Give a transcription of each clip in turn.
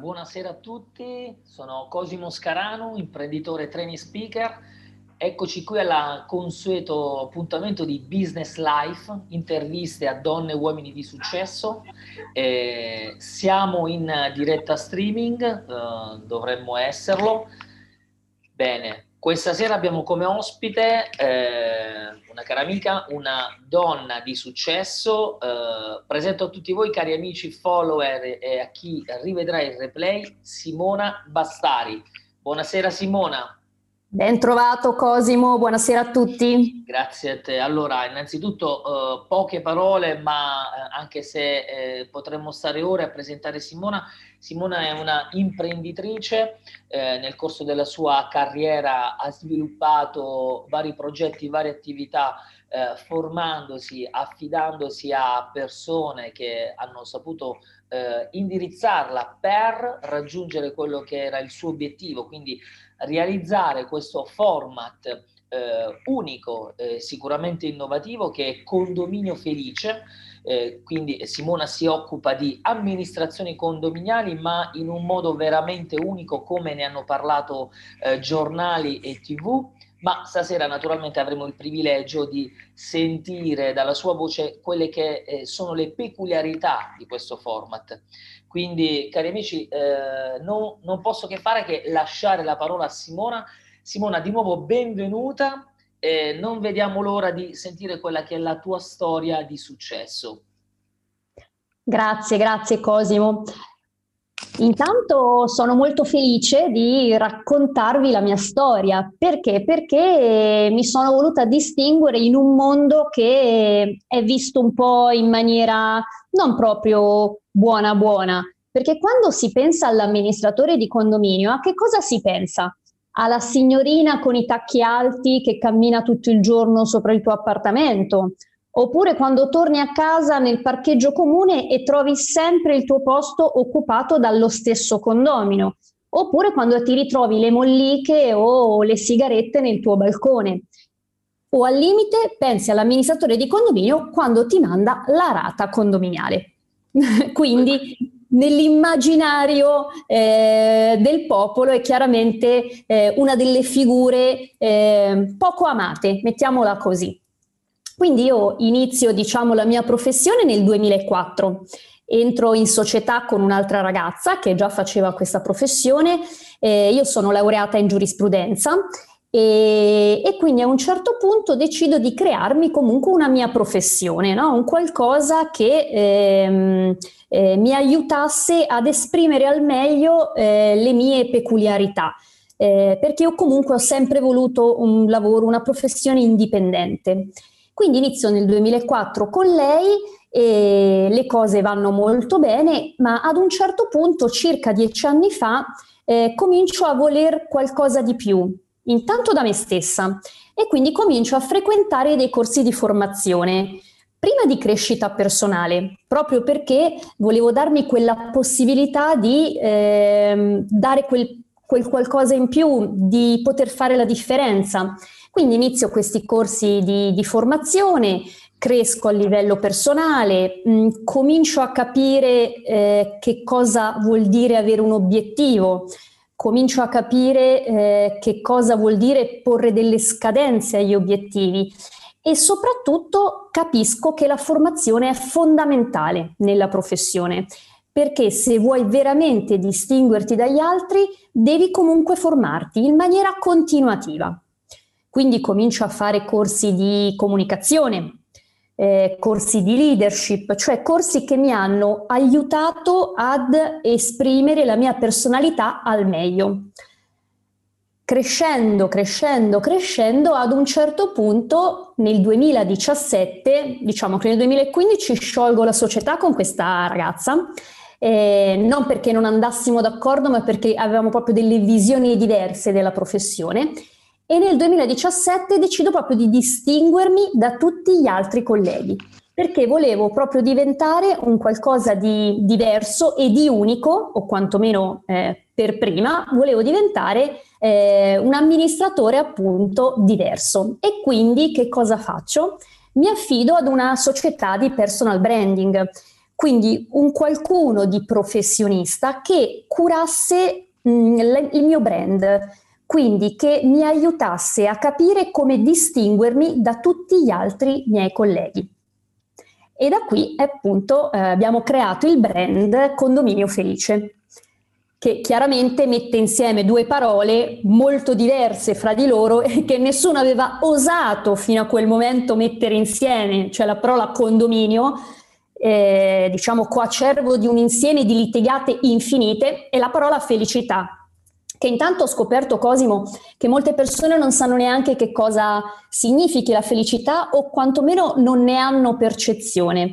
buonasera a tutti, sono Cosimo Scarano, imprenditore training speaker. Eccoci qui al consueto appuntamento di Business Life, interviste a donne e uomini di successo. Eh, siamo in diretta streaming, eh, dovremmo esserlo. Bene, questa sera abbiamo come ospite eh, una cara amica, una donna di successo. Eh, presento a tutti voi, cari amici follower e a chi rivedrà il replay, Simona Bastari. Buonasera Simona. Ben trovato Cosimo, buonasera a tutti. Grazie a te. Allora, innanzitutto eh, poche parole, ma eh, anche se eh, potremmo stare ore a presentare Simona, Simona è una imprenditrice, eh, nel corso della sua carriera ha sviluppato vari progetti, varie attività, eh, formandosi, affidandosi a persone che hanno saputo eh, indirizzarla per raggiungere quello che era il suo obiettivo, quindi realizzare questo format eh, unico, eh, sicuramente innovativo, che è Condominio Felice. Eh, quindi Simona si occupa di amministrazioni condominiali, ma in un modo veramente unico, come ne hanno parlato eh, giornali e tv. Ma stasera naturalmente avremo il privilegio di sentire dalla sua voce quelle che eh, sono le peculiarità di questo format. Quindi, cari amici, eh, non, non, posso che fare che lasciare la parola a Simona. Simona, di nuovo benvenuta. Eh, non vediamo l'ora di sentire quella che è la tua storia di successo. Grazie, grazie Cosimo. Intanto sono molto felice di raccontarvi la mia storia. Perché? Perché mi sono voluta distinguere in un mondo che è visto un po' in maniera non proprio buona buona, perché quando si pensa all'amministratore di condominio, a che cosa si pensa? Alla signorina con i tacchi alti che cammina tutto il giorno sopra il tuo appartamento, oppure quando torni a casa nel parcheggio comune e trovi sempre il tuo posto occupato dallo stesso condomino, oppure quando ti ritrovi le molliche o le sigarette nel tuo balcone. O al limite pensi all'amministratore di condominio quando ti manda la rata condominiale. Quindi nell'immaginario eh, del popolo è chiaramente eh, una delle figure eh, poco amate, mettiamola così. Quindi io inizio diciamo, la mia professione nel 2004, entro in società con un'altra ragazza che già faceva questa professione, io sono laureata in giurisprudenza e, e, quindi a un certo punto decido di crearmi comunque una mia professione, no? un qualcosa che ehm, eh, mi aiutasse ad esprimere al meglio eh, le mie peculiarità. Eh, perché io comunque ho sempre voluto un lavoro, una professione indipendente. Quindi inizio nel 2004 con lei e le cose vanno molto bene, ma ad un certo punto, circa dieci anni fa, eh, comincio a voler qualcosa di più, intanto da me stessa e quindi comincio a frequentare dei corsi di formazione, prima di crescita personale, proprio perché volevo darmi quella possibilità di eh, dare quel, quel qualcosa in più, di poter fare la differenza. Quindi inizio questi corsi di, di formazione, cresco a livello personale, mh, comincio a capire eh, che cosa vuol dire avere un obiettivo, comincio a capire eh, che cosa vuol dire porre delle scadenze agli obiettivi e soprattutto capisco che la formazione è fondamentale nella professione perché se vuoi veramente distinguerti dagli altri devi comunque formarti in maniera continuativa. Quindi comincio a fare corsi di comunicazione, eh, corsi di leadership, cioè corsi che mi hanno aiutato ad esprimere la mia personalità al meglio. Crescendo, crescendo, crescendo, ad un certo punto nel 2017, diciamo che nel 2015 sciolgo la società con questa ragazza, eh, non perché non andassimo d'accordo, ma perché avevamo proprio delle visioni diverse della professione e nel 2017 decido proprio di distinguermi da tutti gli altri colleghi perché volevo proprio diventare un qualcosa di diverso e di unico, o quantomeno eh, per prima, volevo diventare eh, un amministratore appunto diverso. E quindi che cosa faccio? Mi affido ad una società di personal branding. quindi un qualcuno di professionista che curasse mh, mm, il mio brand, quindi che mi aiutasse a capire come distinguermi da tutti gli altri miei colleghi. E da qui appunto eh, abbiamo creato il brand Condominio Felice, che chiaramente mette insieme due parole molto diverse fra di loro e che nessuno aveva osato fino a quel momento mettere insieme, cioè la parola condominio, eh, diciamo coacervo di un insieme di litigate infinite, e la parola felicità, che intanto ho scoperto, Cosimo, che molte persone non sanno neanche che cosa significhi la felicità o quantomeno non ne hanno percezione.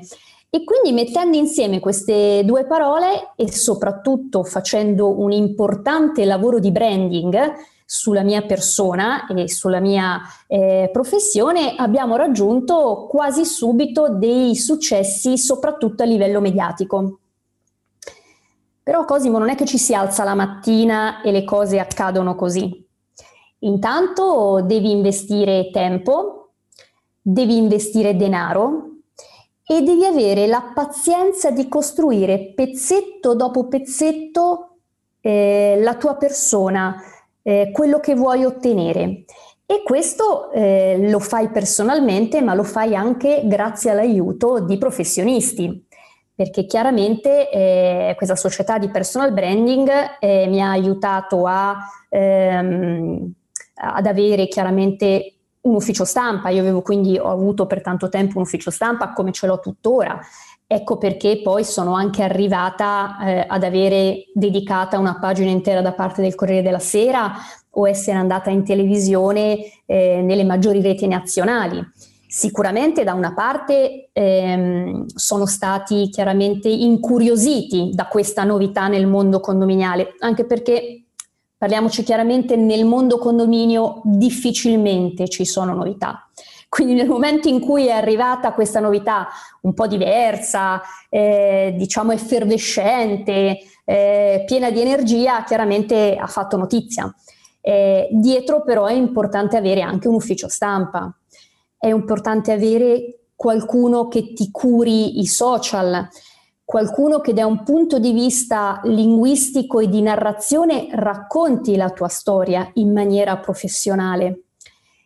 E quindi mettendo insieme queste due parole e soprattutto facendo un importante lavoro di branding sulla mia persona e sulla mia eh, professione, abbiamo raggiunto quasi subito dei successi, soprattutto a livello mediatico. Però Cosimo non è che ci si alza la mattina e le cose accadono così. Intanto devi investire tempo, devi investire denaro e devi avere la pazienza di costruire pezzetto dopo pezzetto eh, la tua persona, eh, quello che vuoi ottenere. E questo eh, lo fai personalmente, ma lo fai anche grazie all'aiuto di professionisti perché chiaramente eh, questa società di personal branding eh, mi ha aiutato a, ehm, ad avere chiaramente un ufficio stampa, io avevo quindi ho avuto per tanto tempo un ufficio stampa come ce l'ho tuttora. Ecco perché poi sono anche arrivata eh, ad avere dedicata una pagina intera da parte del Corriere della Sera o essere andata in televisione eh, nelle maggiori reti nazionali. Sicuramente da una parte ehm, sono stati chiaramente incuriositi da questa novità nel mondo condominiale, anche perché parliamoci chiaramente, nel mondo condominio difficilmente ci sono novità. Quindi nel momento in cui è arrivata questa novità un po' diversa, eh, diciamo effervescente, eh, piena di energia, chiaramente ha fatto notizia. Eh, dietro però è importante avere anche un ufficio stampa, è importante avere qualcuno che ti curi i social, qualcuno che da un punto di vista linguistico e di narrazione racconti la tua storia in maniera professionale.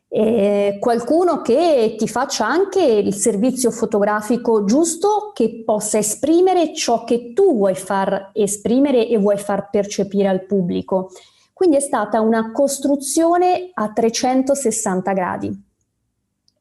E qualcuno che ti faccia anche il servizio fotografico giusto che possa esprimere ciò che tu vuoi far esprimere e vuoi far percepire al pubblico. Quindi è stata una costruzione a 360 gradi.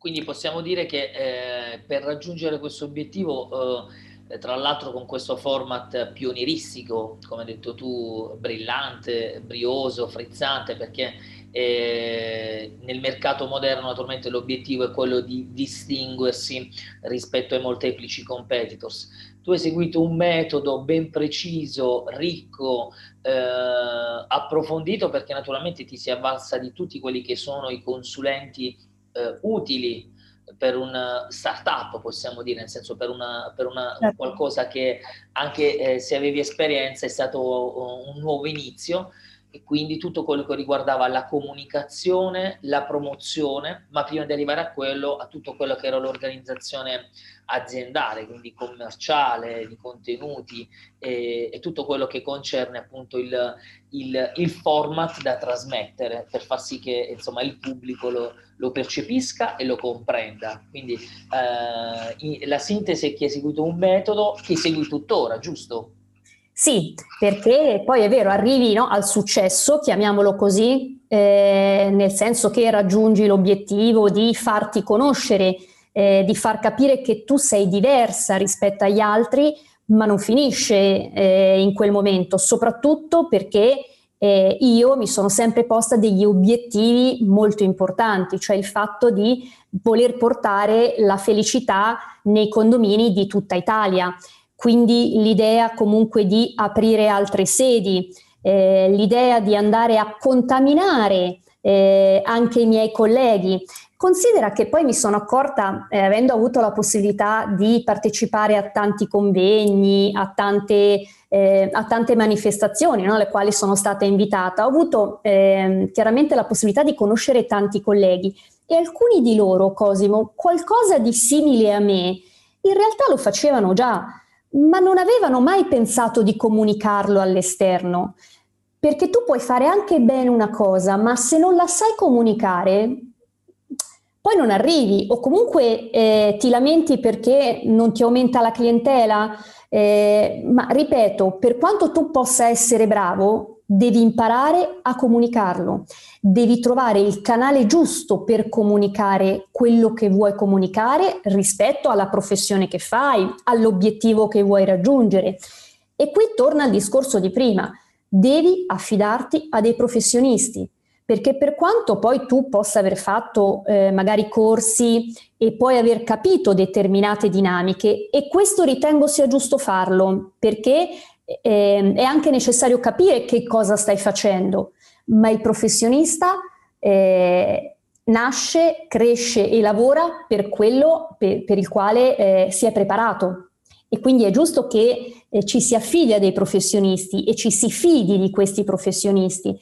Quindi possiamo dire che eh, per raggiungere questo obiettivo, eh, tra l'altro con questo format pionieristico, come hai detto tu, brillante, brioso, frizzante, perché eh, nel mercato moderno naturalmente l'obiettivo è quello di distinguersi rispetto ai molteplici competitors. Tu hai seguito un metodo ben preciso, ricco, eh, approfondito perché naturalmente ti si avvalsa di tutti quelli che sono i consulenti eh, utili per un startup, possiamo dire, nel senso per, una, per una, certo. qualcosa che anche eh, se avevi esperienza è stato un nuovo inizio e quindi tutto quello che riguardava la comunicazione, la promozione, ma prima di arrivare a quello, a tutto quello che era l'organizzazione aziendale, quindi commerciale, di contenuti e, e tutto quello che concerne appunto il, il, il, format da trasmettere per far sì che insomma il pubblico lo, lo percepisca e lo comprenda. Quindi eh, la sintesi è che hai seguito un metodo che segui tuttora, giusto? Sì, perché poi è vero, arrivi no, al successo, chiamiamolo così, eh, nel senso che raggiungi l'obiettivo di farti conoscere, eh, di far capire che tu sei diversa rispetto agli altri, ma non finisce eh, in quel momento, soprattutto perché eh, io mi sono sempre posta degli obiettivi molto importanti, cioè il fatto di voler portare la felicità nei condomini di tutta Italia quindi l'idea comunque di aprire altre sedi, eh, l'idea di andare a contaminare eh, anche i miei colleghi. Considera che poi mi sono accorta, eh, avendo avuto la possibilità di partecipare a tanti convegni, a tante, eh, a tante manifestazioni no, alle quali sono stata invitata, ho avuto ehm, chiaramente la possibilità di conoscere tanti colleghi e alcuni di loro, Cosimo, qualcosa di simile a me, in realtà lo facevano già ma non avevano mai pensato di comunicarlo all'esterno. Perché tu puoi fare anche bene una cosa, ma se non la sai comunicare, poi non arrivi o comunque eh, ti lamenti perché non ti aumenta la clientela. Eh, ma ripeto, per quanto tu possa essere bravo, devi imparare a comunicarlo, devi trovare il canale giusto per comunicare quello che vuoi comunicare rispetto alla professione che fai, all'obiettivo che vuoi raggiungere. E qui torna al discorso di prima. Devi affidarti a dei professionisti, perché per quanto poi tu possa aver fatto eh, magari corsi e poi aver capito determinate dinamiche, e questo ritengo sia giusto farlo, perché eh, è anche necessario capire che cosa stai facendo, ma il professionista eh, nasce, cresce e lavora per quello per, per il quale eh, si è preparato. E quindi è giusto che eh, ci si affidi a dei professionisti e ci si fidi di questi professionisti.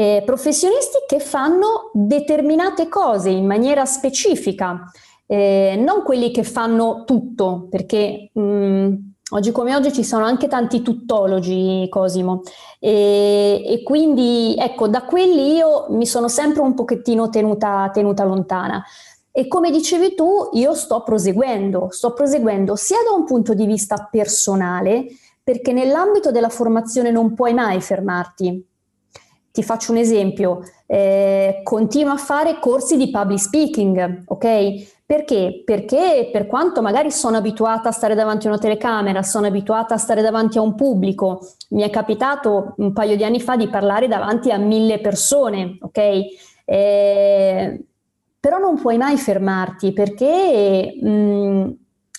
Eh, professionisti che fanno determinate cose in maniera specifica, eh, non quelli che fanno tutto, perché mh, mm, oggi come oggi ci sono anche tanti tuttologi, Cosimo, e, e, quindi ecco, da quelli io mi sono sempre un pochettino tenuta, tenuta lontana. E come dicevi tu, io sto proseguendo, sto proseguendo sia da un punto di vista personale, perché nell'ambito della formazione non puoi mai fermarti. Ti faccio un esempio, eh, continuo a fare corsi di public speaking, ok? Perché? Perché per quanto magari sono abituata a stare davanti a una telecamera, sono abituata a stare davanti a un pubblico, mi è capitato un paio di anni fa di parlare davanti a mille persone, ok? Eh, però non puoi mai fermarti perché mh, mm,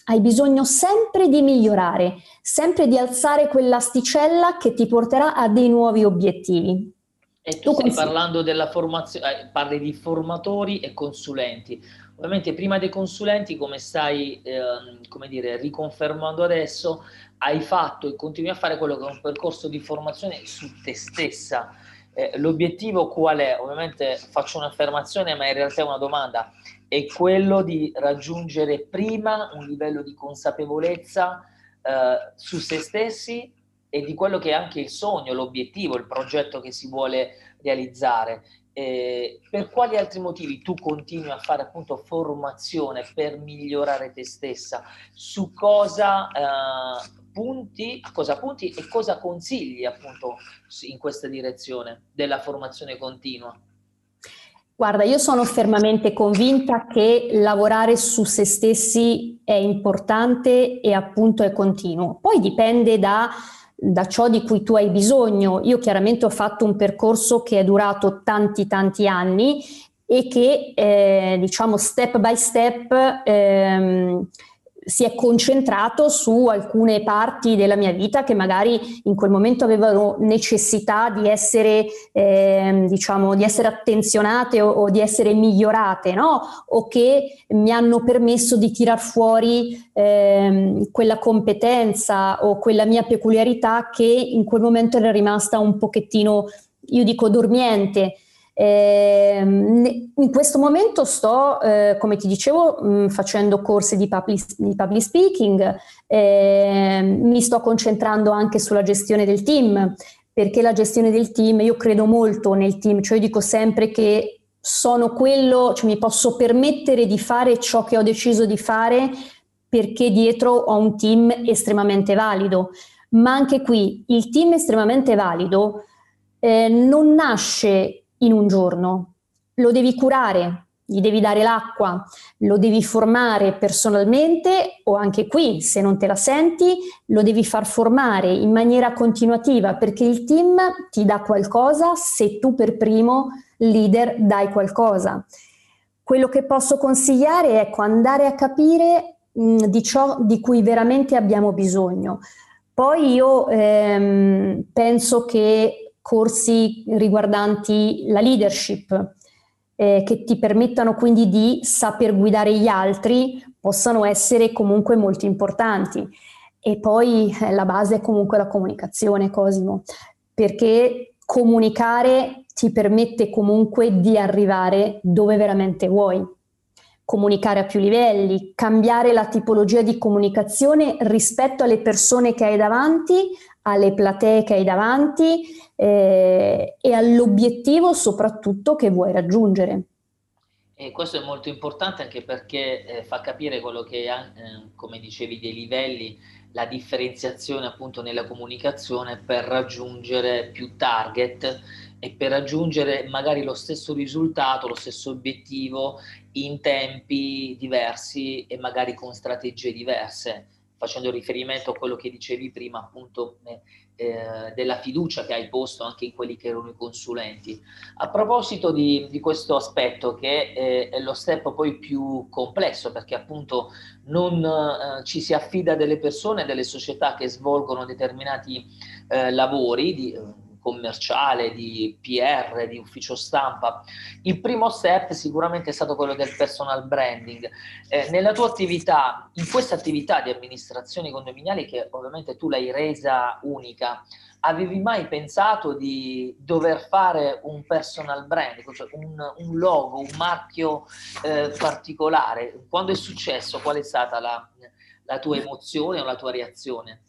hai bisogno sempre di migliorare, sempre di alzare quell'asticella che ti porterà a dei nuovi obiettivi. E tu, stai parlando della formazione, eh, parli di formatori e consulenti. Ovviamente prima dei consulenti, come stai eh, come dire, riconfermando adesso, hai fatto e continui a fare quello che è un percorso di formazione su te stessa eh, l'obiettivo qual è? Ovviamente faccio un'affermazione, ma in realtà è una domanda. È quello di raggiungere prima un livello di consapevolezza eh, su se stessi e di quello che è anche il sogno, l'obiettivo, il progetto che si vuole realizzare. Eh, per quali altri motivi tu continui a fare appunto formazione per migliorare te stessa? Su cosa eh, punti, a cosa punti e cosa consigli appunto in questa direzione della formazione continua? Guarda, io sono fermamente convinta che lavorare su se stessi è importante e appunto è continuo. Poi dipende da, da ciò di cui tu hai bisogno. Io chiaramente ho fatto un percorso che è durato tanti tanti anni e che eh, diciamo step by step ehm, si è concentrato su alcune parti della mia vita che magari in quel momento avevano necessità di essere, eh, diciamo, di essere attenzionate o, o, di essere migliorate, no? o che mi hanno permesso di tirar fuori eh, quella competenza o quella mia peculiarità che in quel momento era rimasta un pochettino, io dico, dormiente. Eh, in questo momento sto, eh, come ti dicevo, mm, facendo corsi di public, speaking, eh, mi sto concentrando anche sulla gestione del team, perché la gestione del team, io credo molto nel team, cioè io dico sempre che sono quello, cioè mi posso permettere di fare ciò che ho deciso di fare perché dietro ho un team estremamente valido. Ma anche qui il team estremamente valido eh, non nasce in un giorno. Lo devi curare, gli devi dare l'acqua, lo devi formare personalmente o anche qui, se non te la senti, lo devi far formare in maniera continuativa perché il team ti dà qualcosa se tu per primo leader dai qualcosa. Quello che posso consigliare è ecco, andare a capire mh, di ciò di cui veramente abbiamo bisogno. Poi io ehm, penso che corsi riguardanti la leadership, eh, che ti permettano quindi di saper guidare gli altri, possano essere comunque molto importanti. E poi eh, la base è comunque la comunicazione, Cosimo, perché comunicare ti permette comunque di arrivare dove veramente vuoi. comunicare a più livelli, cambiare la tipologia di comunicazione rispetto alle persone che hai davanti, alle platee che hai davanti eh, e all'obiettivo soprattutto che vuoi raggiungere. E questo è molto importante anche perché eh, fa capire quello che, eh, come dicevi, dei livelli, la differenziazione appunto nella comunicazione per raggiungere più target e per raggiungere magari lo stesso risultato, lo stesso obiettivo in tempi diversi e magari con strategie diverse, facendo riferimento a quello che dicevi prima appunto eh, eh, della fiducia che hai posto anche in quelli che erano i consulenti. A proposito di, di questo aspetto che è, è, lo step poi più complesso perché appunto non eh, ci si affida delle persone, delle società che svolgono determinati eh, lavori di, commerciale, di PR, di ufficio stampa. Il primo step sicuramente è stato quello del personal branding. Eh, nella tua attività, in questa attività di amministrazione condominiali, che ovviamente tu l'hai resa unica, avevi mai pensato di dover fare un personal branding, cioè un, un logo, un marchio eh, particolare? Quando è successo? Qual è stata la, la tua emozione o la tua reazione?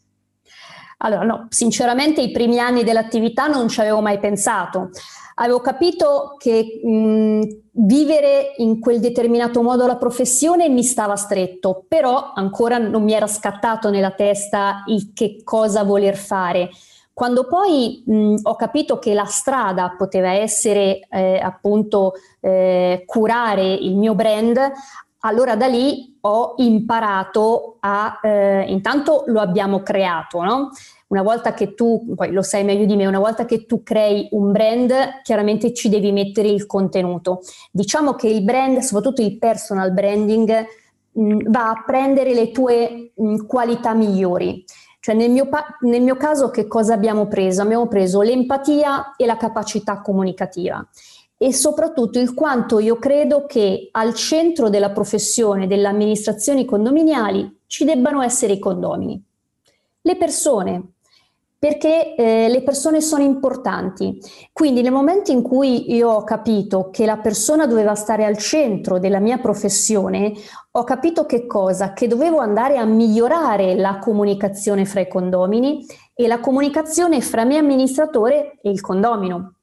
Allora, no, sinceramente i primi anni dell'attività non ci avevo mai pensato. Avevo capito che mh, vivere in quel determinato modo la professione mi stava stretto, però ancora non mi era scattato nella testa il che cosa voler fare. Quando poi mh, ho capito che la strada poteva essere eh, appunto eh, curare il mio brand, allora da lì ho imparato a, eh, intanto lo abbiamo creato, no? Una volta che tu, poi lo sai meglio di me, una volta che tu crei un brand, chiaramente ci devi mettere il contenuto. Diciamo che il brand, soprattutto il personal branding, mh, va a prendere le tue mh, qualità migliori. Cioè nel mio, pa- nel mio caso che cosa abbiamo preso? Abbiamo preso l'empatia e la capacità comunicativa e soprattutto il quanto io credo che al centro della professione delle amministrazioni condominiali ci debbano essere i condomini. Le persone, perché eh, le persone sono importanti. Quindi nel momento in cui io ho capito che la persona doveva stare al centro della mia professione, ho capito che cosa? Che dovevo andare a migliorare la comunicazione fra i condomini e la comunicazione fra me amministratore e il condomino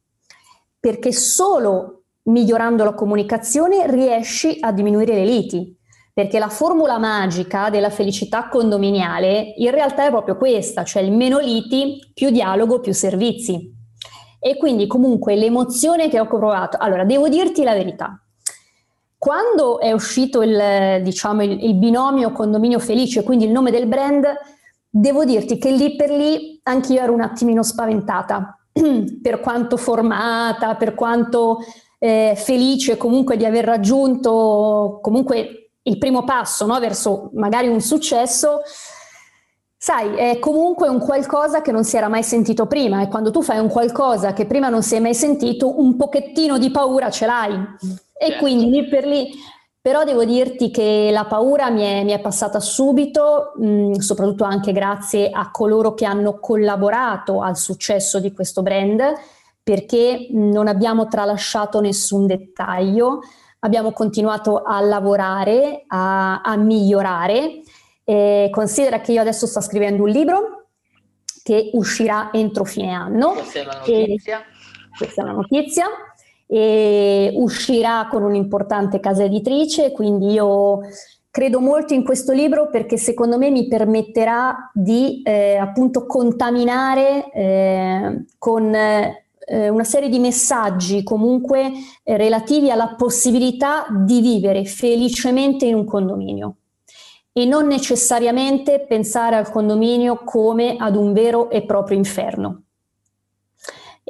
perché solo migliorando la comunicazione riesci a diminuire le liti, perché la formula magica della felicità condominiale in realtà è proprio questa, cioè il meno liti, più dialogo, più servizi. E quindi comunque l'emozione che ho provato, allora devo dirti la verità, quando è uscito il, diciamo, il, il binomio condominio felice, quindi il nome del brand, devo dirti che lì per lì anch'io ero un attimino spaventata, per quanto formata, per quanto eh, felice comunque di aver raggiunto comunque il primo passo no? verso magari un successo, sai, è comunque un qualcosa che non si era mai sentito prima e quando tu fai un qualcosa che prima non si è mai sentito, un pochettino di paura ce l'hai. E certo. quindi lì per lì però devo dirti che la paura mi è, mi è passata subito, mh, mm, soprattutto anche grazie a coloro che hanno collaborato al successo di questo brand, perché non abbiamo tralasciato nessun dettaglio, abbiamo continuato a lavorare, a, a migliorare. E considera che io adesso sto scrivendo un libro che uscirà entro fine anno. Questa è la notizia. Questa è la notizia e uscirà con un'importante casa editrice, quindi io credo molto in questo libro perché secondo me mi permetterà di eh, appunto contaminare eh, con eh, una serie di messaggi comunque relativi alla possibilità di vivere felicemente in un condominio e non necessariamente pensare al condominio come ad un vero e proprio inferno.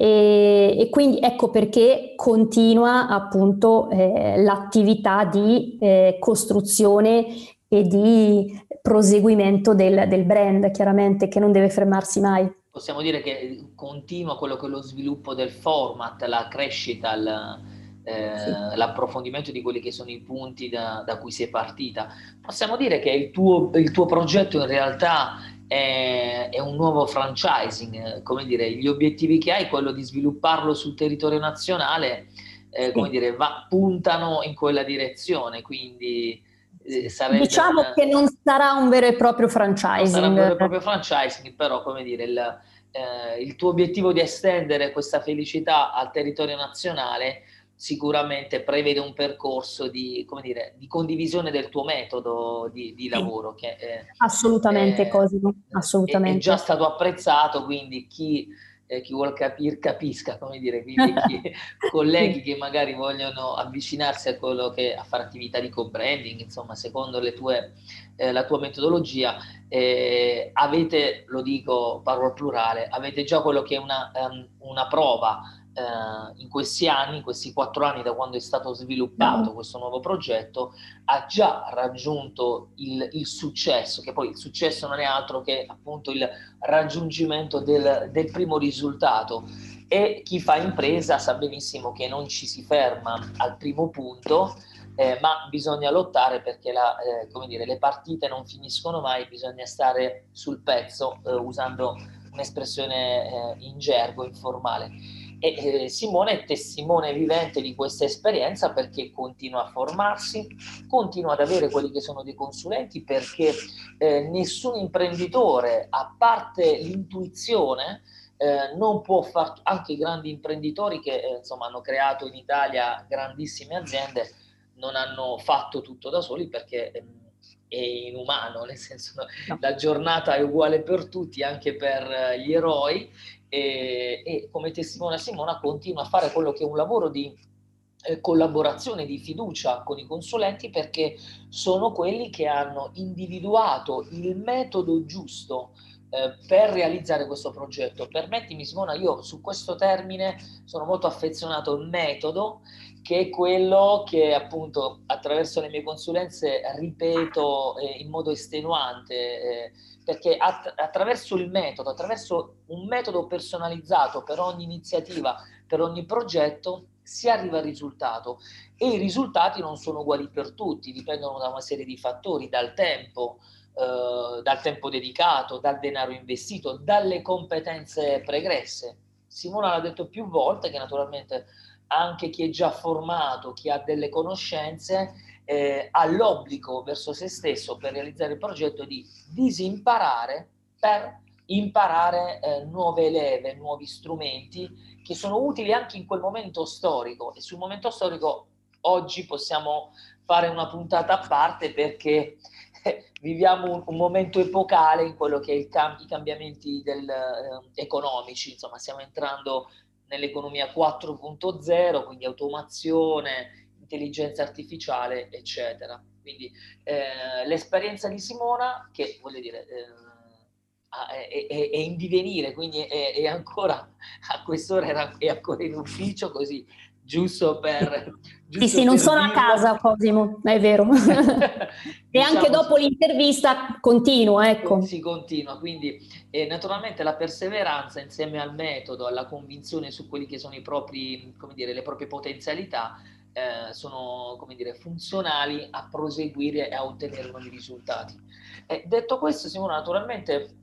E, e, quindi ecco perché continua appunto eh, l'attività di eh, costruzione e di proseguimento del, del, brand, chiaramente che non deve fermarsi mai. Possiamo dire che continua quello che è lo sviluppo del format, la crescita, il, eh, sì. l'approfondimento di quelli che sono i punti da, da, cui sei partita. Possiamo dire che il tuo, il tuo progetto in realtà è, è, un nuovo franchising, come dire, gli obiettivi che hai, quello di svilupparlo sul territorio nazionale, eh, come dire, va, puntano in quella direzione, quindi eh, sarebbe... Diciamo che non sarà un vero e proprio franchising. Non sarà un vero e proprio franchising, però come dire, il, eh, il tuo obiettivo di estendere questa felicità al territorio nazionale sicuramente prevede un percorso di, dire, di, condivisione del tuo metodo di, di lavoro. Che è, assolutamente, è, Cosimo, assolutamente. È, già stato apprezzato, quindi chi, eh, chi vuol capire capisca, come dire, quindi chi, colleghi che magari vogliono avvicinarsi a quello che a fare attività di co-branding, insomma, secondo le tue, eh, la tua metodologia, eh, avete, lo dico parola plurale, avete già quello che è una, um, una prova eh, in questi anni, in questi quattro anni da quando è stato sviluppato questo nuovo progetto, ha già raggiunto il, il, successo, che poi il successo non è altro che appunto il raggiungimento del, del primo risultato. E chi fa impresa sa benissimo che non ci si ferma al primo punto, eh, ma bisogna lottare perché la, eh, dire, le partite non finiscono mai, bisogna stare sul pezzo eh, usando un'espressione eh, in gergo, informale. E eh, Simone è testimone vivente di questa esperienza perché continua a formarsi, continua ad avere quelli che sono dei consulenti perché eh, nessun imprenditore, a parte l'intuizione, eh, non può fare, anche i grandi imprenditori che eh, insomma hanno creato in Italia grandissime aziende, non hanno fatto tutto da soli perché ehm, è inumano, nel senso no. la giornata è uguale per tutti, anche per eh, gli eroi e, e come testimone Simona continua a fare quello che è un lavoro di eh, collaborazione, di fiducia con i consulenti perché sono quelli che hanno individuato il metodo giusto eh, per realizzare questo progetto. Permettimi Simona, io su questo termine sono molto affezionato al metodo che è quello che appunto attraverso le mie consulenze ripeto eh, in modo estenuante eh, perché att- attraverso il metodo, attraverso un metodo personalizzato per ogni iniziativa, per ogni progetto, si arriva al risultato e i risultati non sono uguali per tutti, dipendono da una serie di fattori, dal tempo, eh, dal tempo dedicato, dal denaro investito, dalle competenze pregresse. Simona l'ha detto più volte che naturalmente anche chi è già formato, chi ha delle conoscenze, eh, ha l'obbligo verso se stesso per realizzare il progetto di disimparare per imparare eh, nuove leve, nuovi strumenti che sono utili anche in quel momento storico e sul momento storico oggi possiamo fare una puntata a parte perché viviamo un, un, momento epocale in quello che è cam- i cambiamenti del, eh, economici, insomma stiamo entrando nell'economia 4.0, quindi automazione, intelligenza artificiale, eccetera. Quindi eh, l'esperienza di Simona, che voglio dire, eh, è, è, è, in divenire, quindi è, è ancora a quest'ora era, è ancora in ufficio, così giusto per... Giusto sì, sì, non sono dirlo. a casa, Cosimo, è vero. e anche diciamo dopo l'intervista continua, ecco. Si continua, quindi eh, naturalmente la perseveranza insieme al metodo, alla convinzione su quelli che sono i propri, come dire, le proprie potenzialità, eh, sono come dire, funzionali a proseguire e a ottenere nuovi risultati. Eh, detto questo, Simona, naturalmente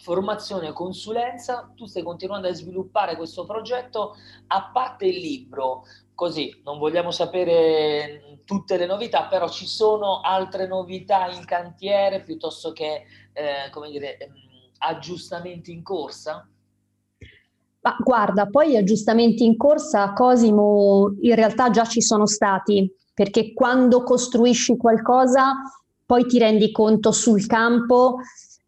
formazione e consulenza, tu stai continuando a sviluppare questo progetto a parte il libro, così non vogliamo sapere tutte le novità, però ci sono altre novità in cantiere piuttosto che, eh, come dire, ehm, aggiustamenti in corsa? Ma guarda, poi aggiustamenti in corsa, Cosimo, in realtà già ci sono stati, perché quando costruisci qualcosa poi ti rendi conto sul campo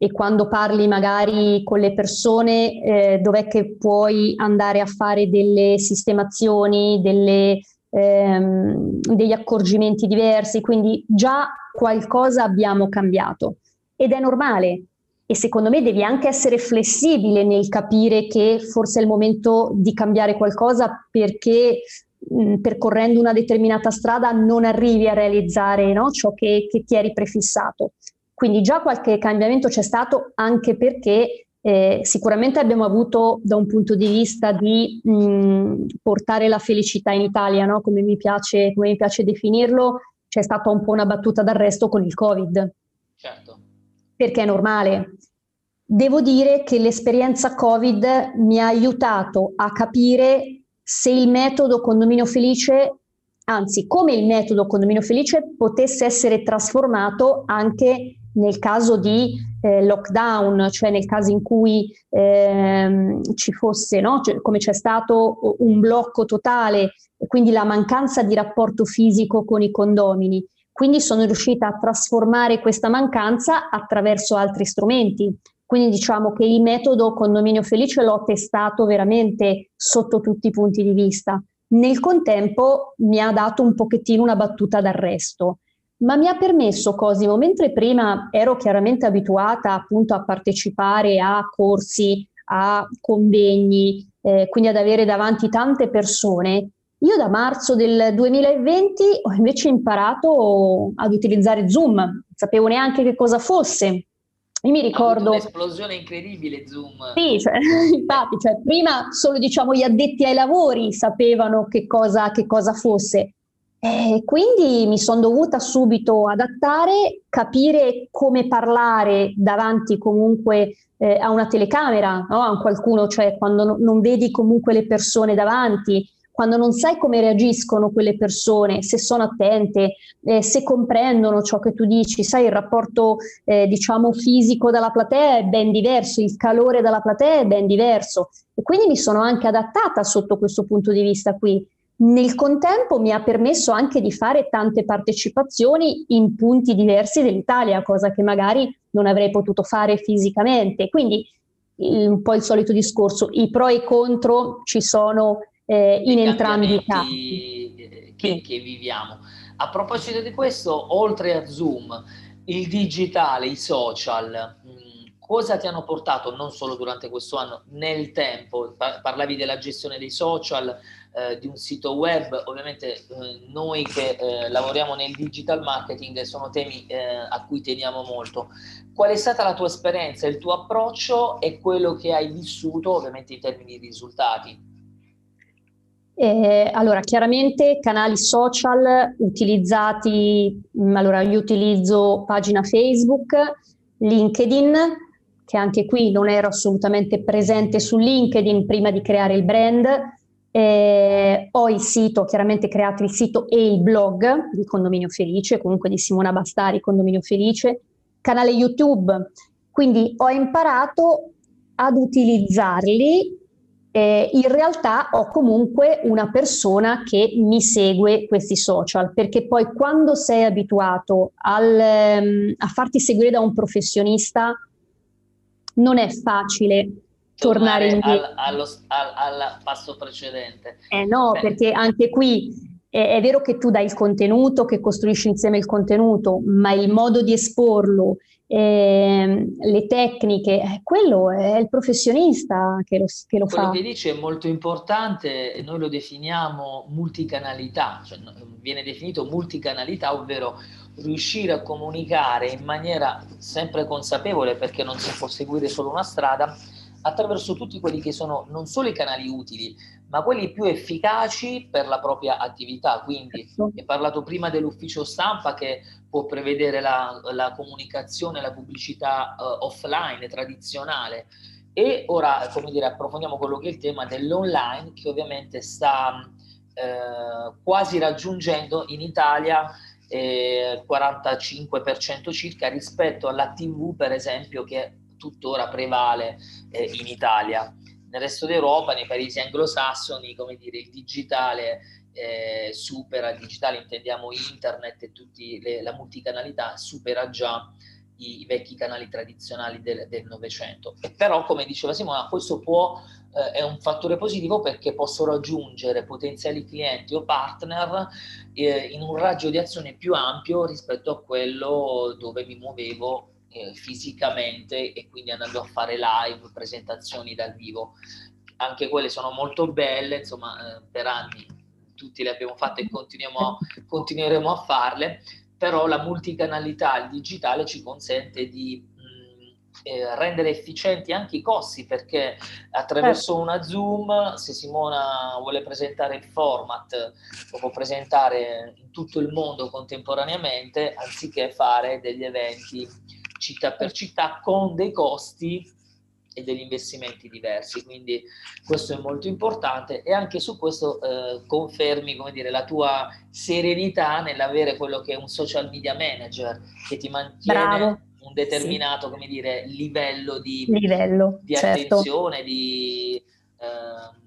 e quando parli magari con le persone eh, dov'è che puoi andare a fare delle sistemazioni, delle, ehm, degli accorgimenti diversi, quindi già qualcosa abbiamo cambiato. Ed è normale. E secondo me devi anche essere flessibile nel capire che forse è il momento di cambiare qualcosa perché mh, percorrendo una determinata strada non arrivi a realizzare no, ciò che, che, ti eri prefissato. Quindi già qualche cambiamento c'è stato anche perché eh, sicuramente abbiamo avuto da un punto di vista di mh, portare la felicità in Italia, no? come, mi piace, come mi piace definirlo, c'è stata un po' una battuta d'arresto con il Covid. Certo perché è normale. Devo dire che l'esperienza Covid mi ha aiutato a capire se il metodo condominio felice, anzi come il metodo condominio felice potesse essere trasformato anche nel caso di eh, lockdown, cioè nel caso in cui ehm, ci fosse, no? cioè, come c'è stato un blocco totale quindi la mancanza di rapporto fisico con i condomini. Quindi sono riuscita a trasformare questa mancanza attraverso altri strumenti. Quindi diciamo che il metodo condominio felice l'ho testato veramente sotto tutti i punti di vista. Nel contempo mi ha dato un pochettino una battuta d'arresto, ma mi ha permesso Cosimo, mentre prima ero chiaramente abituata appunto a partecipare a corsi, a convegni, eh, quindi ad avere davanti tante persone, io da marzo del 2020 ho invece imparato ad utilizzare Zoom, non sapevo neanche che cosa fosse, io mi ricordo... Un'esplosione incredibile Zoom. Sì, cioè, infatti, cioè, prima solo diciamo, gli addetti ai lavori sapevano che cosa, che cosa fosse. E quindi mi sono dovuta subito adattare, capire come parlare davanti comunque eh, a una telecamera, no? a qualcuno, cioè quando no, non vedi comunque le persone davanti, quando non sai come reagiscono quelle persone, se sono attente, eh, se comprendono ciò che tu dici, sai il rapporto eh, diciamo fisico dalla platea è ben diverso, il calore dalla platea è ben diverso e quindi mi sono anche adattata sotto questo punto di vista qui. Nel contempo mi ha permesso anche di fare tante partecipazioni in punti diversi dell'Italia, cosa che magari non avrei potuto fare fisicamente. Quindi un po' il solito discorso, i pro e i contro ci sono eh, in entrambi i casi. Che, che viviamo. A proposito di questo, oltre a Zoom, il digitale, i social, mm, cosa ti hanno portato non solo durante questo anno, nel tempo? Parlavi della gestione dei social, eh, di un sito web, ovviamente eh, noi che eh, lavoriamo nel digital marketing sono temi eh, a cui teniamo molto. Qual è stata la tua esperienza, il tuo approccio e quello che hai vissuto ovviamente in termini di risultati? Eh, allora, chiaramente canali social utilizzati, mm, allora io utilizzo pagina Facebook, LinkedIn, che anche qui non ero assolutamente presente su LinkedIn prima di creare il brand. Eh, ho il sito, chiaramente creato il sito e il blog di Condominio Felice, comunque di Simona Bastari, Condominio Felice, canale YouTube. Quindi ho imparato ad utilizzarli eh, in realtà ho comunque una persona che mi segue questi social, perché poi quando sei abituato al, um, a farti seguire da un professionista, non è facile tornare, tornare indietro. Al, allo, al, al, passo precedente. Eh no, Beh. perché anche qui è, è vero che tu dai il contenuto, che costruisci insieme il contenuto, ma il modo di esporlo, eh, le tecniche, eh, quello è il professionista che lo, che lo quello fa. Quello che dice è molto importante, noi lo definiamo multicanalità, cioè viene definito multicanalità, ovvero riuscire a comunicare in maniera sempre consapevole, perché non si può seguire solo una strada, attraverso tutti quelli che sono non solo i canali utili, ma quelli più efficaci per la propria attività. Quindi certo. hai parlato prima dell'ufficio stampa che può prevedere la, la comunicazione, la pubblicità uh, offline, tradizionale. E ora, come dire, approfondiamo quello che è il tema dell'online, che ovviamente sta eh, quasi raggiungendo in Italia eh, il 45% circa rispetto alla TV, per esempio, che tuttora prevale eh, in Italia. Nel resto d'Europa, nei paesi anglosassoni, come dire, il digitale eh, supera, il digitale intendiamo internet e tutti le, la multicanalità, supera già i, i vecchi canali tradizionali del, Novecento. Però, come diceva Simona, questo può, eh, è un fattore positivo perché posso raggiungere potenziali clienti o partner eh, in un raggio di azione più ampio rispetto a quello dove mi muovevo eh, fisicamente e quindi andando a fare live, presentazioni dal vivo. Anche quelle sono molto belle, insomma, eh, per anni tutti le abbiamo fatte e continueremo a farle, però la multicanalità, il digitale ci consente di eh, rendere efficienti anche i costi perché attraverso certo. una Zoom se Simona vuole presentare il format lo può presentare in tutto il mondo contemporaneamente anziché fare degli eventi città per città con dei costi e degli investimenti diversi, quindi questo è molto importante e anche su questo eh, confermi come dire, la tua serenità nell'avere quello che è un social media manager che ti mantiene Bravo. un determinato sì. come dire, livello di, livello, di certo. attenzione, di... Eh,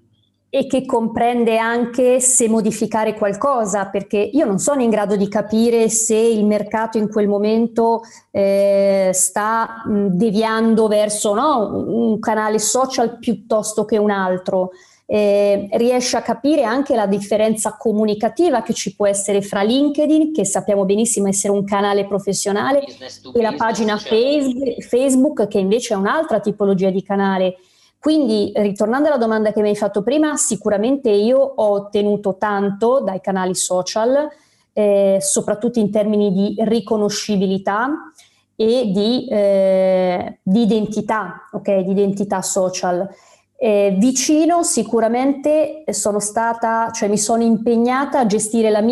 e che comprende anche se modificare qualcosa, perché io non sono in grado di capire se il mercato in quel momento eh, sta deviando verso no, un canale social piuttosto che un altro. Eh, riesce a capire anche la differenza comunicativa che ci può essere fra LinkedIn, che sappiamo benissimo essere un canale professionale, e la pagina certo. Facebook, che invece è un'altra tipologia di canale. Quindi, ritornando alla domanda che mi hai fatto prima, sicuramente io ho ottenuto tanto dai canali social, eh, soprattutto in termini di riconoscibilità e di, eh, di identità, ok? Di identità social. Eh, vicino sicuramente sono stata, cioè mi sono impegnata a gestire il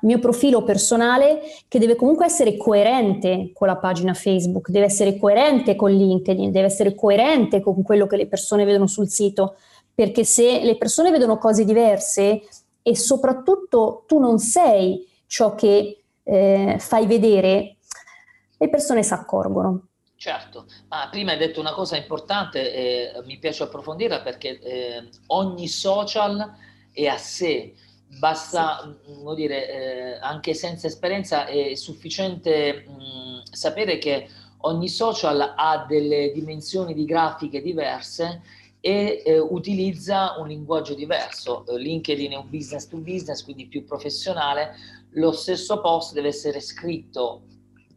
mio profilo personale che deve comunque essere coerente con la pagina Facebook, deve essere coerente con LinkedIn, deve essere coerente con quello che le persone vedono sul sito, perché se le persone vedono cose diverse e soprattutto tu non sei ciò che eh, fai vedere, le persone si accorgono. Certo, ma prima hai detto una cosa importante e eh, mi piace approfondirla perché eh, ogni social è a sé, basta sì. mh, dire, eh, anche senza esperienza è sufficiente mh, sapere che ogni social ha delle dimensioni di grafiche diverse e eh, utilizza un linguaggio diverso. LinkedIn è un business to business, quindi più professionale, lo stesso post deve essere scritto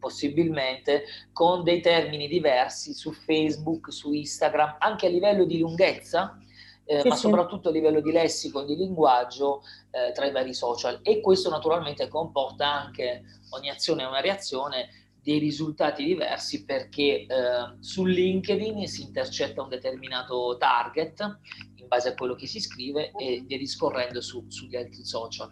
possibilmente con dei termini diversi su Facebook, su Instagram, anche a livello di lunghezza, eh, sì, ma soprattutto a livello di lessico e di linguaggio eh, tra i vari social. E questo naturalmente comporta anche ogni azione e una reazione dei risultati diversi perché eh, su LinkedIn si intercetta un determinato target in base a quello che si scrive e via discorrendo su, sugli altri social.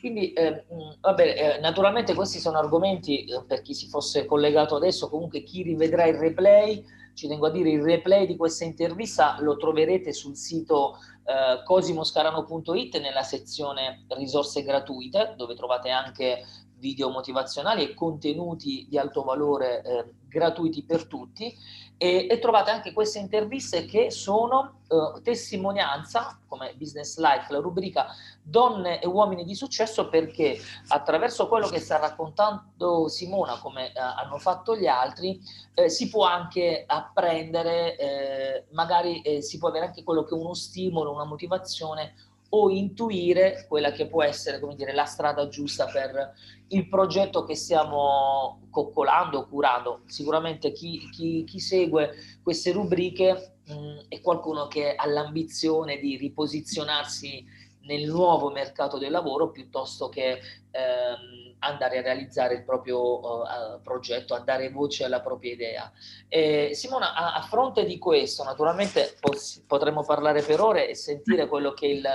Quindi, eh, vabbè, eh, naturalmente questi sono argomenti eh, per chi si fosse collegato adesso, comunque chi rivedrà il replay, ci tengo a dire il replay di questa intervista lo troverete sul sito eh, cosimoscarano.it nella sezione risorse gratuite dove trovate anche video motivazionali e contenuti di alto valore eh, gratuiti per tutti. E, e, trovate anche queste interviste che sono eh, testimonianza come Business Life, la rubrica Donne e uomini di successo perché attraverso quello che sta raccontando Simona come eh, hanno fatto gli altri eh, si può anche apprendere, eh, magari eh, si può avere anche quello che è uno stimolo, una motivazione o intuire quella che può essere come dire, la strada giusta per il progetto che stiamo coccolando, curando. Sicuramente chi, chi, chi segue queste rubriche mh, è qualcuno che ha l'ambizione di riposizionarsi nel nuovo mercato del lavoro piuttosto che ehm, andare a realizzare il proprio uh, progetto, a dare voce alla propria idea. E, Simona, a, a, fronte di questo, naturalmente pos- potremmo parlare per ore e sentire quello che il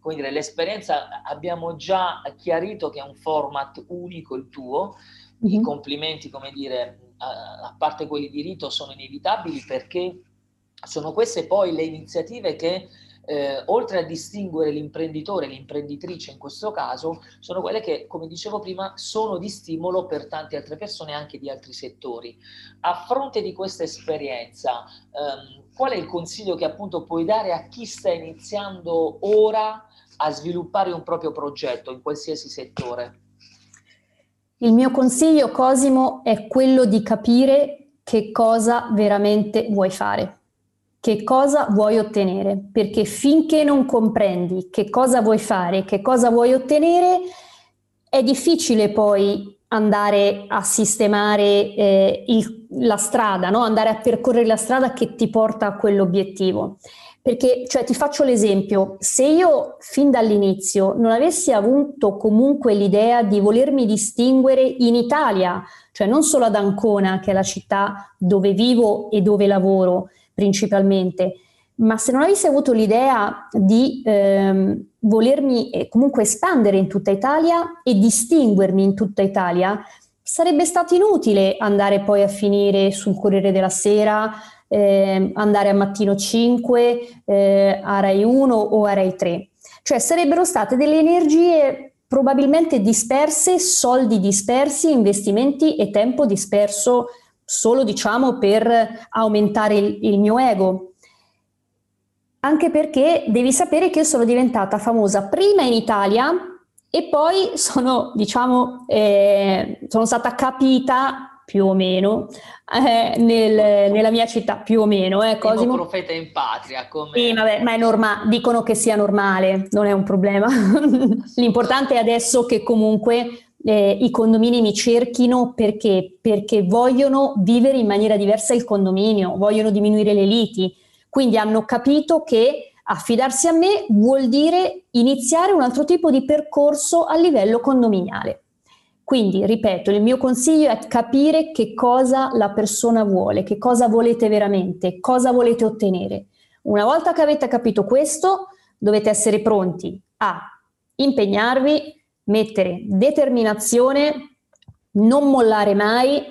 come dire, l'esperienza abbiamo già chiarito che è un format unico il tuo, mm-hmm. i mhm. complimenti, come dire, a, a parte quelli di rito, sono inevitabili perché sono queste poi le iniziative che eh, oltre a distinguere l'imprenditore, l'imprenditrice in questo caso, sono quelle che, come dicevo prima, sono di stimolo per tante altre persone anche di altri settori. A fronte di questa esperienza, ehm, qual è il consiglio che appunto puoi dare a chi sta iniziando ora a sviluppare un proprio progetto in qualsiasi settore? Il mio consiglio, Cosimo, è quello di capire che cosa veramente vuoi fare, che cosa vuoi ottenere, perché finché non comprendi che cosa vuoi fare, che cosa vuoi ottenere, è difficile poi andare a sistemare eh, il, la strada, no? andare a percorrere la strada che ti porta a quell'obiettivo. Perché, cioè, ti faccio l'esempio, se io fin dall'inizio non avessi avuto comunque l'idea di volermi distinguere in Italia, cioè non solo ad Ancona, che è la città dove vivo e dove lavoro principalmente, ma se non avessi avuto l'idea di ehm, volermi eh, comunque espandere in tutta Italia e distinguermi in tutta Italia, sarebbe stato inutile andare poi a finire sul Corriere della Sera, eh, andare a Mattino 5, eh, a Rai 1 o a Rai 3. Cioè sarebbero state delle energie probabilmente disperse, soldi dispersi, investimenti e tempo disperso solo diciamo per aumentare il, il mio ego. Anche perché devi sapere che io sono diventata famosa prima in Italia e poi sono, diciamo, eh, sono stata capita più o meno eh, nel, nella mia città, più o meno. Eh, Cosimo. profeta in patria. Come... Sì, vabbè, ma è normale, dicono che sia normale, non è un problema. L'importante è adesso che comunque eh, i condomini mi cerchino perché? Perché vogliono vivere in maniera diversa il condominio, vogliono diminuire le liti, quindi hanno capito che Affidarsi a me vuol dire iniziare un altro tipo di percorso a livello condominiale. Quindi, ripeto, il mio consiglio è capire che cosa la persona vuole, che cosa volete veramente, cosa volete ottenere. Una volta che avete capito questo, dovete essere pronti a impegnarvi, mettere determinazione, non mollare mai,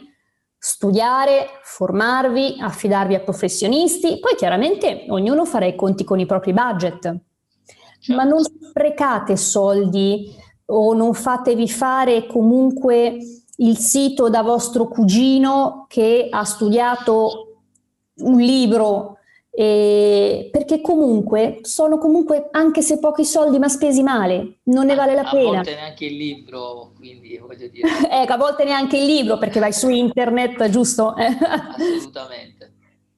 studiare, formarvi, affidarvi a professionisti, poi chiaramente ognuno farà i conti con i propri budget, certo. ma non sprecate soldi o non fatevi fare comunque il sito da vostro cugino che ha studiato un libro eh, perché comunque sono comunque, anche se pochi soldi, ma spesi male, non ne vale la a pena. A volte neanche il libro, quindi voglio dire. ecco, a volte neanche il libro perché vai su internet, giusto? Assolutamente.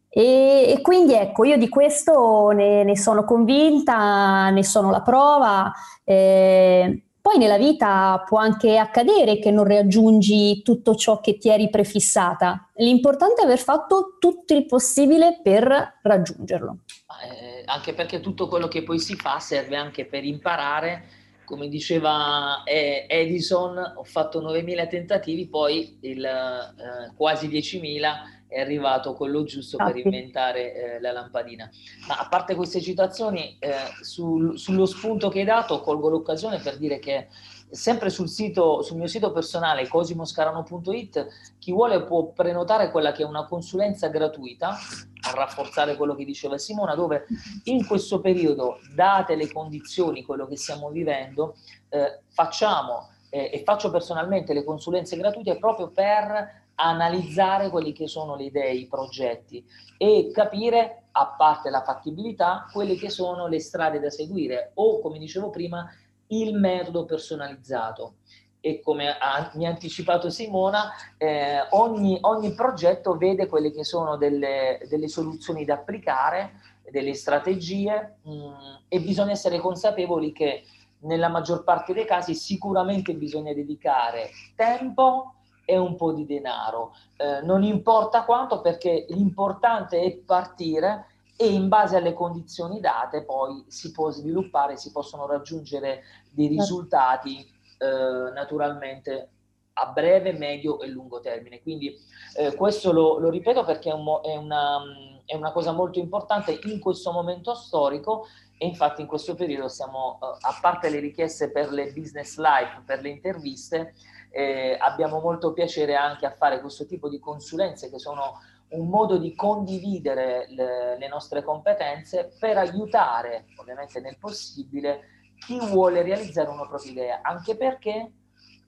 E, e, quindi ecco, io di questo ne, ne, sono convinta, ne sono la prova. Eh, poi nella vita può anche accadere che non raggiungi tutto ciò che ti eri prefissata. L'importante è aver fatto tutto il possibile per raggiungerlo. Eh, anche perché tutto quello che poi si fa serve anche per imparare. Come diceva eh, Edison, ho fatto 9.000 tentativi, poi il, eh, quasi 10.000 è arrivato quello giusto per inventare eh, la lampadina. Ma a parte queste citazioni, eh, sul, sullo spunto che hai dato, colgo l'occasione per dire che sempre sul, sito, sul mio sito personale cosimoscarano.it chi vuole può prenotare quella che è una consulenza gratuita a rafforzare quello che diceva Simona, dove in questo periodo, date le condizioni, quello che stiamo vivendo, eh, facciamo eh, e faccio personalmente le consulenze gratuite proprio per analizzare quelli che sono le idee, i progetti e capire, a parte la fattibilità, quelle che sono le strade da seguire o, come dicevo prima, il metodo personalizzato. E come ha, mi ha anticipato Simona, eh, ogni, ogni, progetto vede quelle che sono delle, delle soluzioni da applicare, delle strategie mh, mm, e bisogna essere consapevoli che nella maggior parte dei casi sicuramente bisogna dedicare tempo, e un po' di denaro. Eh, non importa quanto perché l'importante è partire e in base alle condizioni date poi si può sviluppare, si possono raggiungere dei certo. risultati eh, naturalmente a breve, medio e lungo termine. Quindi eh, questo lo, lo, ripeto perché è, un, è, una, è, una, cosa molto importante in questo momento storico e infatti in questo periodo siamo, eh, a parte le richieste per le business live, per le interviste, eh, abbiamo molto piacere anche a fare questo tipo di consulenze che sono un modo di condividere le, le nostre competenze per aiutare, ovviamente nel possibile, chi vuole realizzare una propria idea, anche perché,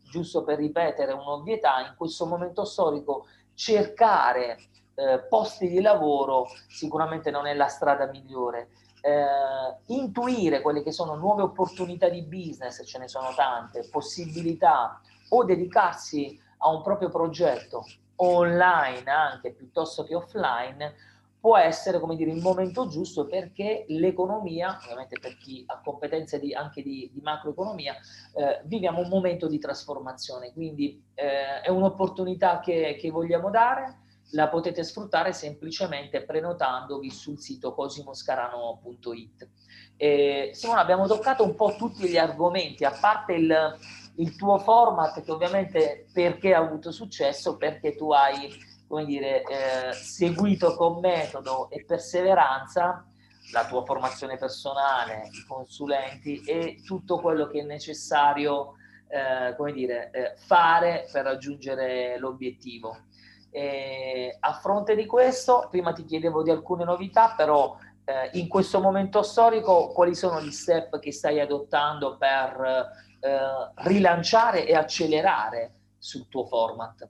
giusto per ripetere un'ovvietà, in questo momento storico cercare eh, posti di lavoro sicuramente non è la strada migliore. Eh, intuire quelle che sono nuove opportunità di business, ce ne sono tante, possibilità, o dedicarsi a un proprio progetto online anche piuttosto che offline può essere come dire il momento giusto perché l'economia, ovviamente per chi ha competenze di, anche di, di macroeconomia, eh, viviamo un momento di trasformazione, quindi eh, è un'opportunità che, che vogliamo dare, la potete sfruttare semplicemente prenotandovi sul sito cosimoscarano.it. Eh, Simona, abbiamo toccato un po' tutti gli argomenti, a parte il, il tuo format che ovviamente perché ha avuto successo, perché tu hai come dire, eh, seguito con metodo e perseveranza la tua formazione personale, i consulenti e tutto quello che è necessario eh, come dire, eh, fare per raggiungere l'obiettivo. E a fronte di questo, prima ti chiedevo di alcune novità, però eh, in questo momento storico quali sono gli step che stai adottando per eh, rilanciare e accelerare sul tuo format?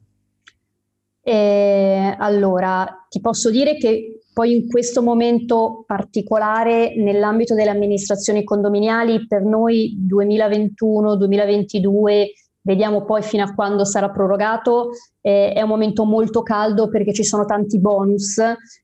Eh, allora, ti posso dire che poi in questo momento particolare nell'ambito delle amministrazioni condominiali per noi 2021-2022 vediamo poi fino a quando sarà prorogato, eh, è un momento molto caldo perché ci sono tanti bonus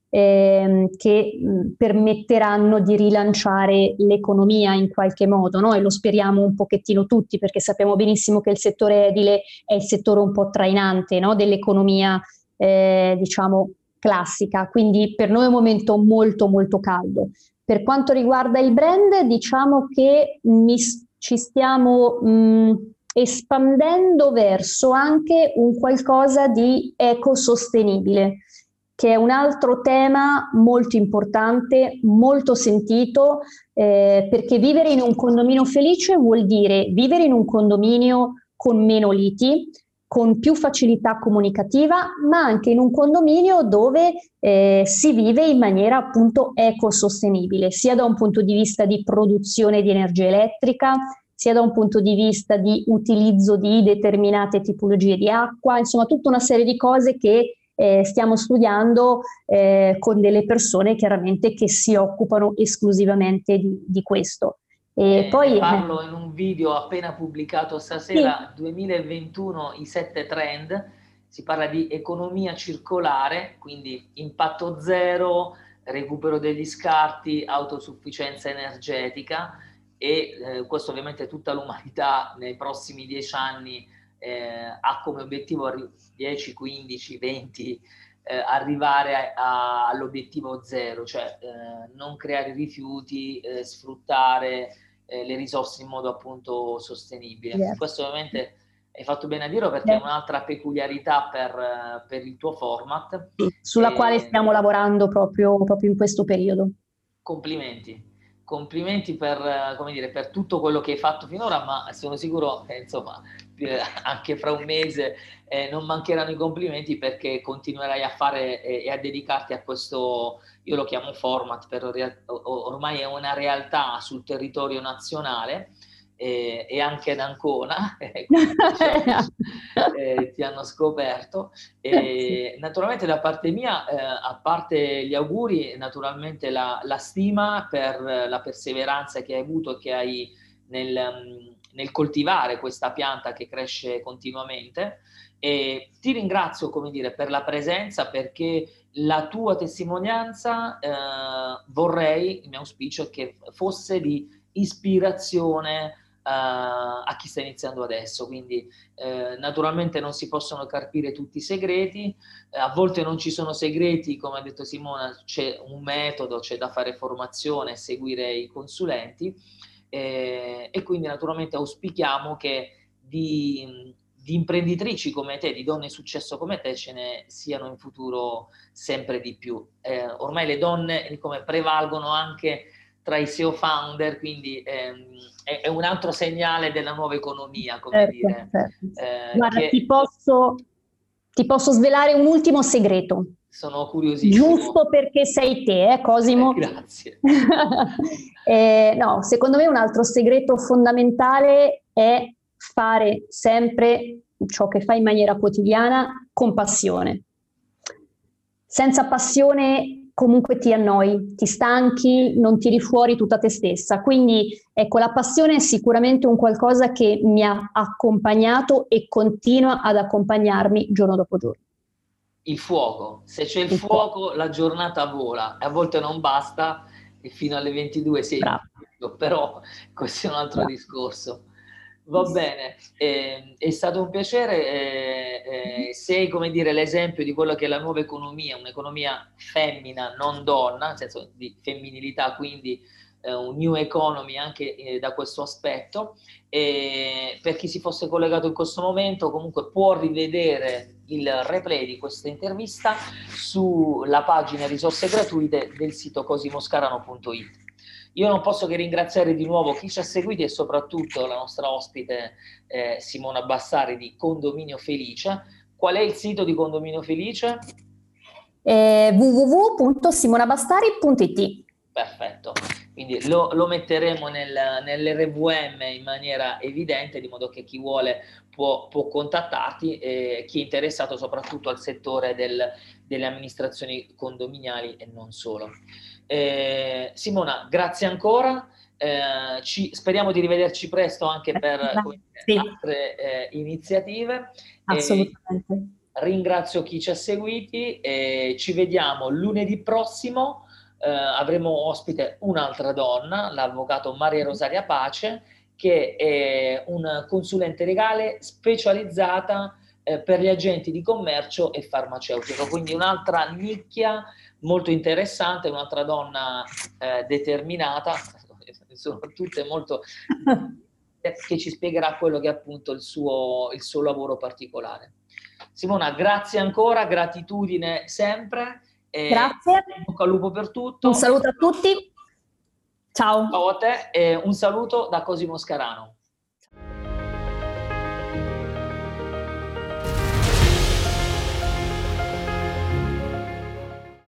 eh, che mh, permetteranno di rilanciare l'economia in qualche modo, no? e lo speriamo un pochettino tutti perché sappiamo benissimo che il settore edile è il settore un po' trainante no? dell'economia, eh, diciamo, classica, quindi per noi è un momento molto molto caldo. Per quanto riguarda il brand, diciamo che mi, ci stiamo mh, espandendo verso anche un qualcosa di ecosostenibile, che è un altro tema molto importante, molto sentito, eh, perché vivere in un condominio felice vuol dire vivere in un condominio con meno liti, con più facilità comunicativa, ma anche in un condominio dove eh, si vive in maniera appunto ecosostenibile, sia da un punto di vista di produzione di energia elettrica, sia da un punto di vista di utilizzo di determinate tipologie di acqua, insomma tutta una serie di cose che eh, stiamo studiando eh, con delle persone chiaramente che si occupano esclusivamente di, di questo. E eh, poi, parlo in un video appena pubblicato stasera, sì. 2021, i sette trend, si parla di economia circolare, quindi impatto zero, recupero degli scarti, autosufficienza energetica e eh, questo ovviamente tutta l'umanità nei prossimi dieci anni eh, ha come obiettivo 10, 15, 20 eh, arrivare a, a, all'obiettivo zero, cioè eh, non creare rifiuti, eh, sfruttare eh, le risorse in modo appunto sostenibile. Yes. Questo ovviamente hai fatto bene a dirlo perché yes. è un'altra peculiarità per, per, il tuo format. Sulla e... quale stiamo lavorando proprio, proprio in questo periodo. Complimenti complimenti per, dire, per, tutto quello che hai fatto finora, ma sono sicuro che insomma, anche fra un mese eh, non mancheranno i complimenti perché continuerai a fare eh, e a dedicarti a questo, io lo chiamo format, per, ormai è una realtà sul territorio nazionale e, e anche ad Ancona, diciamo, eh, ti hanno scoperto. E, naturalmente da parte mia, eh, a parte gli auguri, naturalmente la, la, stima per la perseveranza che hai avuto e che hai nel, nel coltivare questa pianta che cresce continuamente. E ti ringrazio, come dire, per la presenza perché la tua testimonianza eh, vorrei, il mio auspicio è che fosse di ispirazione uh, a chi sta iniziando adesso. Quindi eh, naturalmente non si possono carpire tutti i segreti, eh, a volte non ci sono segreti, come ha detto Simona, c'è un metodo, c'è da fare formazione, seguire i consulenti eh, e quindi naturalmente auspichiamo che di, di imprenditrici come te, di donne di successo come te, ce ne siano in futuro sempre di più. Eh, ormai le donne come prevalgono anche tra i SEO founder, quindi ehm, è, è, un altro segnale della nuova economia, come certo, dire. Certo. Eh, Guarda, che... ti, posso, ti posso svelare un ultimo segreto. Sono curiosissimo. Giusto perché sei te, eh, Cosimo? Eh, grazie. eh, no, secondo me un altro segreto fondamentale è fare sempre ciò che fai in maniera quotidiana con passione. Senza passione comunque ti annoi, ti stanchi, non tiri fuori tutta te stessa. Quindi ecco, la passione è sicuramente un qualcosa che mi ha accompagnato e continua ad accompagnarmi giorno dopo giorno. Il fuoco, se c'è il, il fuoco, fuoco, la giornata vola, a volte non basta e fino alle 22 sei però questo è un altro Bravo. discorso. Va bene, eh, è stato un piacere. Eh, eh, sei, come dire, l'esempio di quello che è la nuova economia, un'economia femmina, non donna, nel senso di femminilità, quindi eh, un new economy anche eh, da questo aspetto. E per chi si fosse collegato in questo momento, comunque può rivedere il replay di questa intervista sulla pagina risorse gratuite del sito cosimoscarano.it. io non posso che ringraziare di nuovo chi ci ha seguiti e soprattutto la nostra ospite eh, Simona Bassari di Condominio Felice. Qual è il sito di Condominio Felice? Eh, www.simonabastari.it Perfetto, quindi lo, lo metteremo nel, nell'RVM in maniera evidente, di modo che chi vuole può, può contattarti e chi è interessato soprattutto al settore del, delle amministrazioni condominiali e non solo. Eh, Simona, grazie ancora. Eh, ci, speriamo di rivederci presto anche per sì. altre eh, iniziative. Assolutamente. ringrazio chi ci ha seguiti e ci vediamo lunedì prossimo eh, avremo ospite un'altra donna, l'avvocato Maria Rosaria Pace, che è un consulente legale specializzata eh, per gli agenti di commercio e farmaceutico, quindi un'altra nicchia molto interessante, un'altra donna eh, determinata, sono tutte molto che ci spiegherà quello che è appunto il suo, il suo lavoro particolare. Simona, grazie ancora, gratitudine sempre Grazie. Bocca al lupo per tutto. Un saluto a tutti. Ciao. Ciao a te e un saluto da Cosimo Scarano.